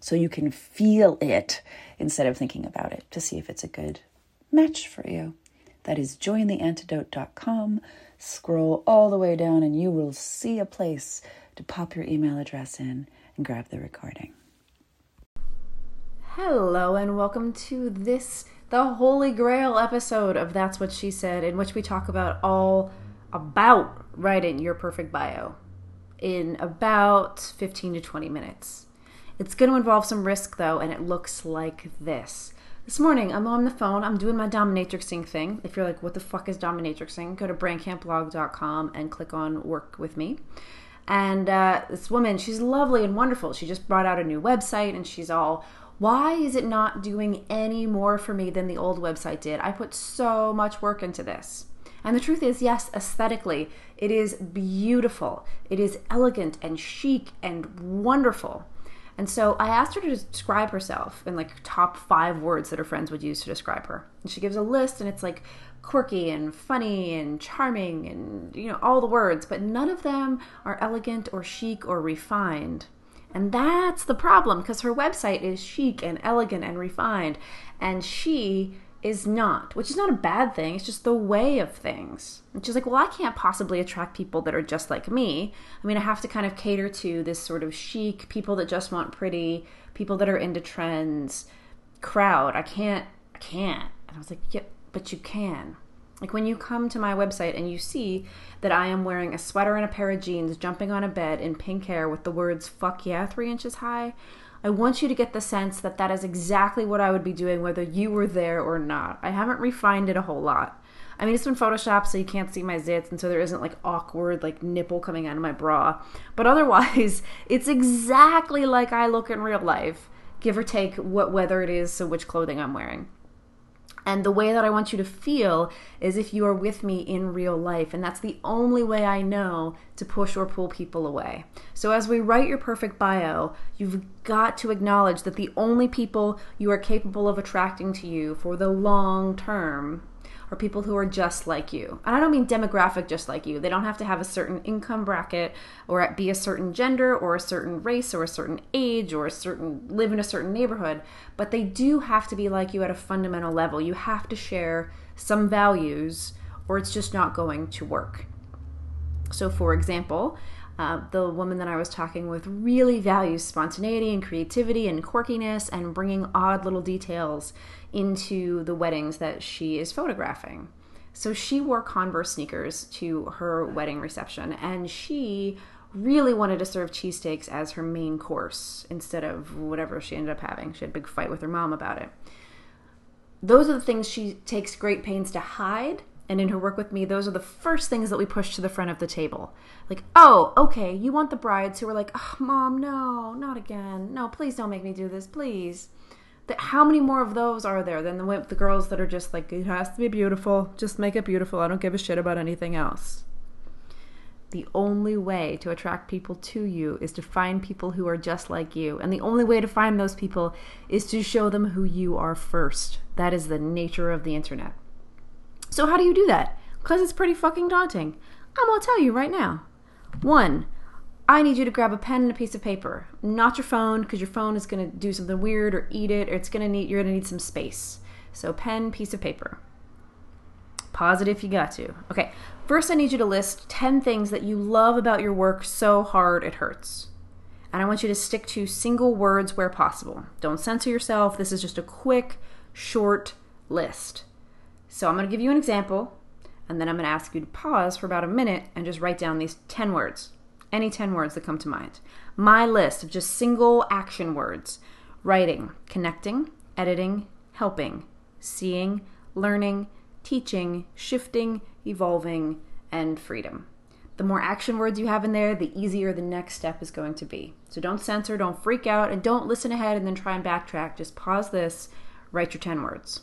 so you can feel it instead of thinking about it to see if it's a good match for you. That is jointheantidote.com. Scroll all the way down and you will see a place to pop your email address in and grab the recording. Hello, and welcome to this, the Holy Grail episode of That's What She Said, in which we talk about all about writing your perfect bio in about 15 to 20 minutes. It's going to involve some risk though, and it looks like this. This morning, I'm on the phone. I'm doing my dominatrixing thing. If you're like, what the fuck is dominatrixing? Go to brandcampblog.com and click on work with me. And uh, this woman, she's lovely and wonderful. She just brought out a new website and she's all, why is it not doing any more for me than the old website did? I put so much work into this. And the truth is, yes, aesthetically, it is beautiful. It is elegant and chic and wonderful. And so I asked her to describe herself in like top five words that her friends would use to describe her. And she gives a list, and it's like quirky and funny and charming and, you know, all the words, but none of them are elegant or chic or refined. And that's the problem because her website is chic and elegant and refined. And she is not, which is not a bad thing. It's just the way of things. And she's like, well, I can't possibly attract people that are just like me. I mean, I have to kind of cater to this sort of chic, people that just want pretty, people that are into trends crowd. I can't, I can't. And I was like, yeah, but you can. Like when you come to my website and you see that I am wearing a sweater and a pair of jeans, jumping on a bed in pink hair with the words fuck yeah three inches high, I want you to get the sense that that is exactly what I would be doing whether you were there or not. I haven't refined it a whole lot. I mean, it's been photoshopped so you can't see my zits, and so there isn't like awkward like nipple coming out of my bra. But otherwise, it's exactly like I look in real life, give or take what weather it is, so which clothing I'm wearing. And the way that I want you to feel is if you are with me in real life. And that's the only way I know to push or pull people away. So as we write your perfect bio, you've got to acknowledge that the only people you are capable of attracting to you for the long term are people who are just like you. And I don't mean demographic just like you. They don't have to have a certain income bracket or be a certain gender or a certain race or a certain age or a certain live in a certain neighborhood, but they do have to be like you at a fundamental level. You have to share some values or it's just not going to work. So for example, uh, the woman that I was talking with really values spontaneity and creativity and quirkiness and bringing odd little details into the weddings that she is photographing. So she wore Converse sneakers to her wedding reception and she really wanted to serve cheesesteaks as her main course instead of whatever she ended up having. She had a big fight with her mom about it. Those are the things she takes great pains to hide and in her work with me, those are the first things that we push to the front of the table. Like, oh, okay, you want the brides who are like, oh, mom, no, not again. No, please don't make me do this, please. That how many more of those are there than the, the girls that are just like, it has to be beautiful, just make it beautiful. I don't give a shit about anything else. The only way to attract people to you is to find people who are just like you. And the only way to find those people is to show them who you are first. That is the nature of the internet. So, how do you do that? Because it's pretty fucking daunting. I'm gonna tell you right now. One, I need you to grab a pen and a piece of paper, not your phone, because your phone is gonna do something weird or eat it, or it's gonna need you're gonna need some space. So, pen, piece of paper. Pause it if you got to. Okay, first I need you to list 10 things that you love about your work so hard it hurts. And I want you to stick to single words where possible. Don't censor yourself. This is just a quick, short list. So I'm going to give you an example, and then I'm going to ask you to pause for about a minute and just write down these 10 words. Any 10 words that come to mind. My list of just single action words writing, connecting, editing, helping, seeing, learning, teaching, shifting, evolving, and freedom. The more action words you have in there, the easier the next step is going to be. So don't censor, don't freak out, and don't listen ahead and then try and backtrack. Just pause this, write your 10 words.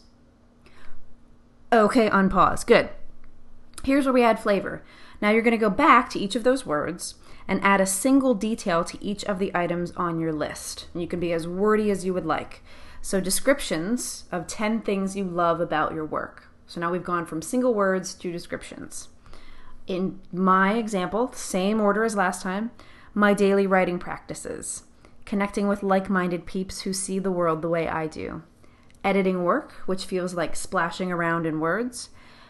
Okay, unpause. Good. Here's where we add flavor. Now you're going to go back to each of those words and add a single detail to each of the items on your list. And you can be as wordy as you would like. So, descriptions of 10 things you love about your work. So now we've gone from single words to descriptions. In my example, same order as last time, my daily writing practices, connecting with like minded peeps who see the world the way I do, editing work, which feels like splashing around in words,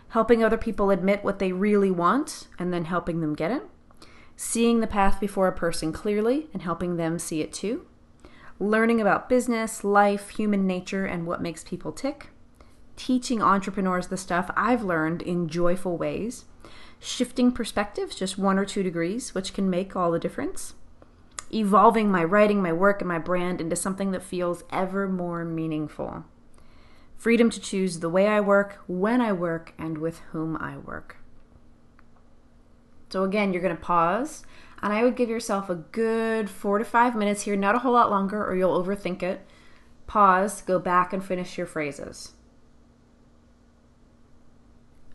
helping other people admit what they really want and then helping them get it, seeing the path before a person clearly and helping them see it too, learning about business, life, human nature, and what makes people tick, teaching entrepreneurs the stuff I've learned in joyful ways, shifting perspectives just one or two degrees, which can make all the difference, evolving my writing, my work, and my brand into something that feels ever more meaningful. Freedom to choose the way I work, when I work, and with whom I work. So, again, you're going to pause, and I would give yourself a good four to five minutes here, not a whole lot longer, or you'll overthink it. Pause, go back, and finish your phrases.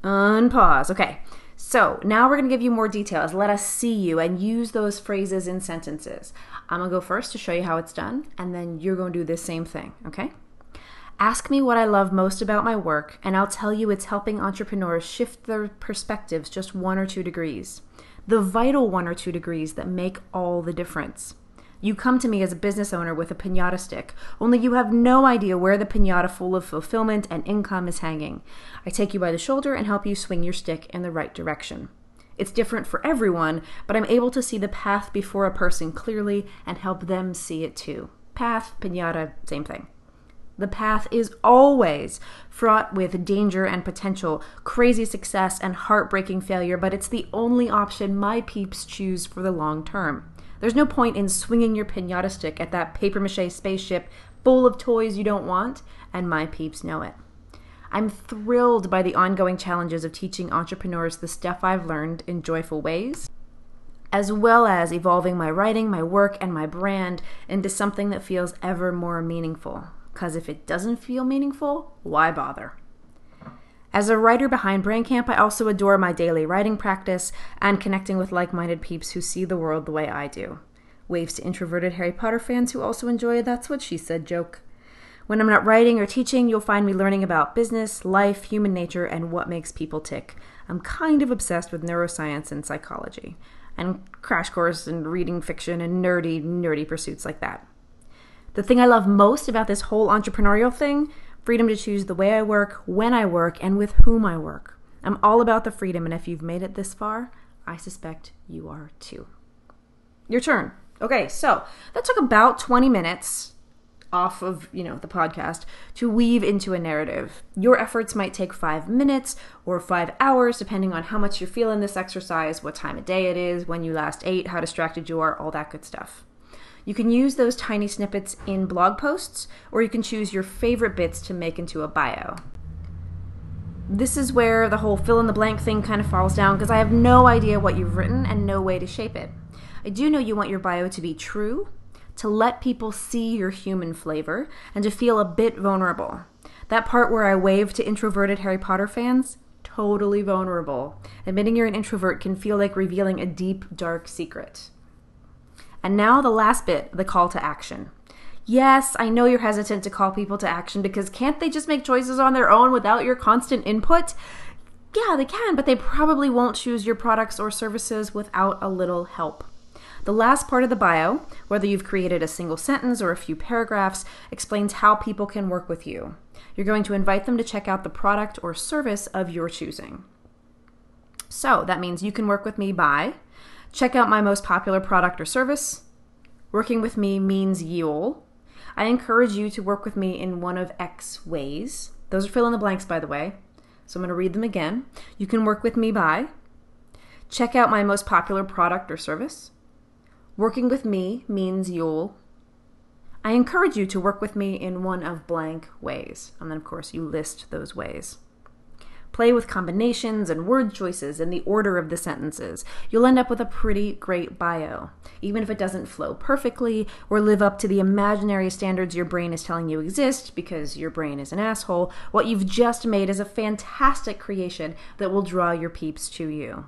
Unpause. Okay. So now we're going to give you more details. Let us see you and use those phrases in sentences. I'm going to go first to show you how it's done, and then you're going to do the same thing, okay? Ask me what I love most about my work, and I'll tell you it's helping entrepreneurs shift their perspectives just one or two degrees. The vital one or two degrees that make all the difference. You come to me as a business owner with a pinata stick, only you have no idea where the pinata full of fulfillment and income is hanging. I take you by the shoulder and help you swing your stick in the right direction. It's different for everyone, but I'm able to see the path before a person clearly and help them see it too. Path, pinata, same thing. The path is always fraught with danger and potential, crazy success and heartbreaking failure, but it's the only option my peeps choose for the long term. There's no point in swinging your pinata stick at that paper mache spaceship full of toys you don't want, and my peeps know it. I'm thrilled by the ongoing challenges of teaching entrepreneurs the stuff I've learned in joyful ways, as well as evolving my writing, my work, and my brand into something that feels ever more meaningful. Because if it doesn't feel meaningful, why bother? As a writer behind Brain Brandcamp, I also adore my daily writing practice and connecting with like minded peeps who see the world the way I do. Waves to introverted Harry Potter fans who also enjoy a That's What She Said joke. When I'm not writing or teaching, you'll find me learning about business, life, human nature, and what makes people tick. I'm kind of obsessed with neuroscience and psychology, and crash course and reading fiction and nerdy, nerdy pursuits like that. The thing I love most about this whole entrepreneurial thing freedom to choose the way I work, when I work, and with whom I work. I'm all about the freedom, and if you've made it this far, I suspect you are too. Your turn. Okay, so that took about 20 minutes off of, you know, the podcast to weave into a narrative. Your efforts might take 5 minutes or 5 hours depending on how much you're feeling this exercise, what time of day it is, when you last ate, how distracted you are, all that good stuff. You can use those tiny snippets in blog posts, or you can choose your favorite bits to make into a bio. This is where the whole fill in the blank thing kind of falls down because I have no idea what you've written and no way to shape it. I do know you want your bio to be true, to let people see your human flavor, and to feel a bit vulnerable. That part where I wave to introverted Harry Potter fans, totally vulnerable. Admitting you're an introvert can feel like revealing a deep, dark secret. And now the last bit the call to action. Yes, I know you're hesitant to call people to action because can't they just make choices on their own without your constant input? Yeah, they can, but they probably won't choose your products or services without a little help. The last part of the bio, whether you've created a single sentence or a few paragraphs, explains how people can work with you. You're going to invite them to check out the product or service of your choosing. So that means you can work with me by Check out my most popular product or service. Working with me means you'll. I encourage you to work with me in one of X ways. Those are fill in the blanks, by the way. So I'm going to read them again. You can work with me by check out my most popular product or service. Working with me means you'll. I encourage you to work with me in one of blank ways. And then, of course, you list those ways. Play with combinations and word choices and the order of the sentences. You'll end up with a pretty great bio. Even if it doesn't flow perfectly or live up to the imaginary standards your brain is telling you exist because your brain is an asshole, what you've just made is a fantastic creation that will draw your peeps to you.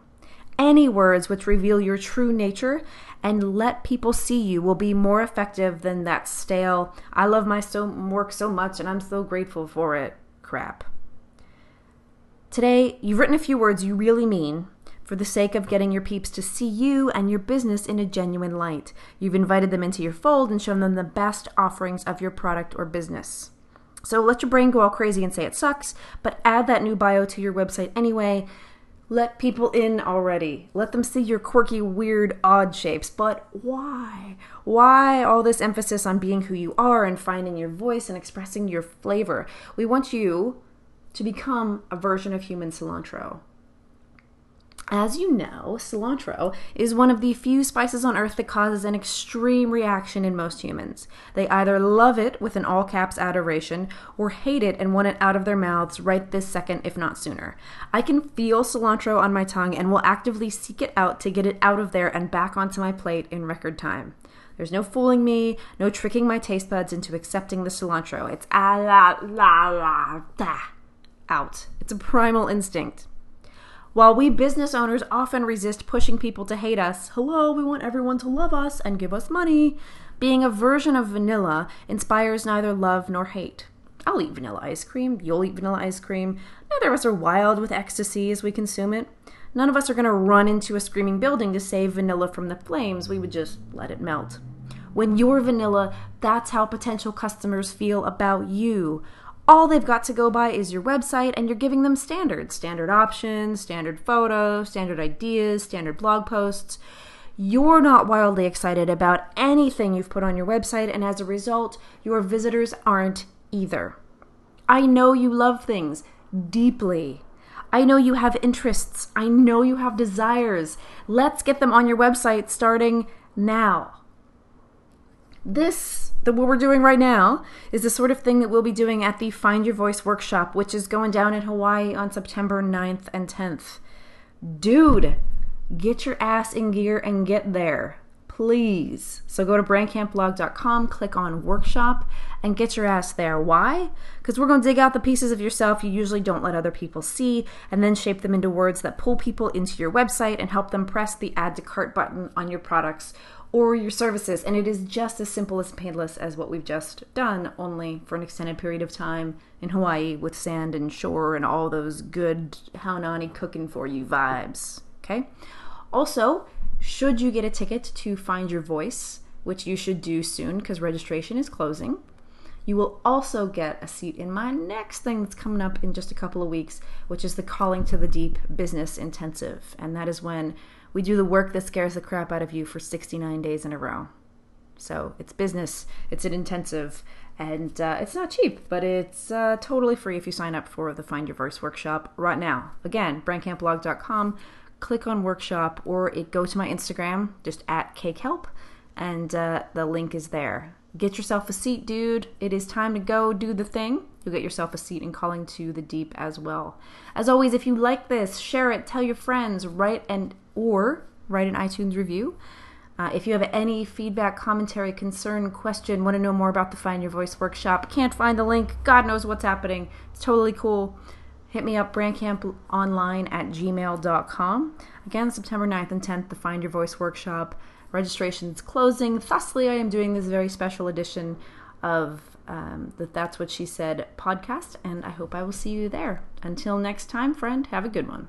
Any words which reveal your true nature and let people see you will be more effective than that stale, I love my so- work so much and I'm so grateful for it crap. Today, you've written a few words you really mean for the sake of getting your peeps to see you and your business in a genuine light. You've invited them into your fold and shown them the best offerings of your product or business. So let your brain go all crazy and say it sucks, but add that new bio to your website anyway. Let people in already. Let them see your quirky, weird, odd shapes. But why? Why all this emphasis on being who you are and finding your voice and expressing your flavor? We want you to become a version of human cilantro. As you know, cilantro is one of the few spices on earth that causes an extreme reaction in most humans. They either love it with an all caps adoration or hate it and want it out of their mouths right this second, if not sooner. I can feel cilantro on my tongue and will actively seek it out to get it out of there and back onto my plate in record time. There's no fooling me, no tricking my taste buds into accepting the cilantro. It's a la la la da out. It's a primal instinct. While we business owners often resist pushing people to hate us, hello, we want everyone to love us and give us money, being a version of vanilla inspires neither love nor hate. I'll eat vanilla ice cream, you'll eat vanilla ice cream. Neither of us are wild with ecstasy as we consume it. None of us are going to run into a screaming building to save vanilla from the flames, we would just let it melt. When you're vanilla, that's how potential customers feel about you all they've got to go by is your website and you're giving them standards standard options standard photos standard ideas standard blog posts you're not wildly excited about anything you've put on your website and as a result your visitors aren't either i know you love things deeply I know you have interests. I know you have desires. Let's get them on your website starting now. This the what we're doing right now is the sort of thing that we'll be doing at the Find Your Voice workshop, which is going down in Hawaii on September 9th and 10th. Dude, get your ass in gear and get there. Please. So go to brandcampblog.com, click on workshop, and get your ass there. Why? Because we're going to dig out the pieces of yourself you usually don't let other people see, and then shape them into words that pull people into your website and help them press the add to cart button on your products or your services. And it is just as simple as painless as what we've just done, only for an extended period of time in Hawaii with sand and shore and all those good Haunani cooking for you vibes. Okay? Also, should you get a ticket to Find Your Voice, which you should do soon because registration is closing, you will also get a seat in my next thing that's coming up in just a couple of weeks, which is the Calling to the Deep Business Intensive. And that is when we do the work that scares the crap out of you for 69 days in a row. So it's business, it's an intensive, and uh, it's not cheap, but it's uh, totally free if you sign up for the Find Your Voice workshop right now. Again, brandcampblog.com, click on workshop, or it, go to my Instagram, just at cakehelp, and uh, the link is there. Get yourself a seat, dude. It is time to go do the thing. You'll get yourself a seat in Calling to the Deep as well. As always, if you like this, share it, tell your friends, write and or write an iTunes review. Uh, if you have any feedback, commentary, concern, question, want to know more about the Find Your Voice workshop, can't find the link, God knows what's happening. It's totally cool. Hit me up, brandcamponline at gmail.com. Again, September 9th and 10th, the Find Your Voice workshop. Registration is closing. Thusly, I am doing this very special edition of um, the That's What She Said podcast, and I hope I will see you there. Until next time, friend, have a good one.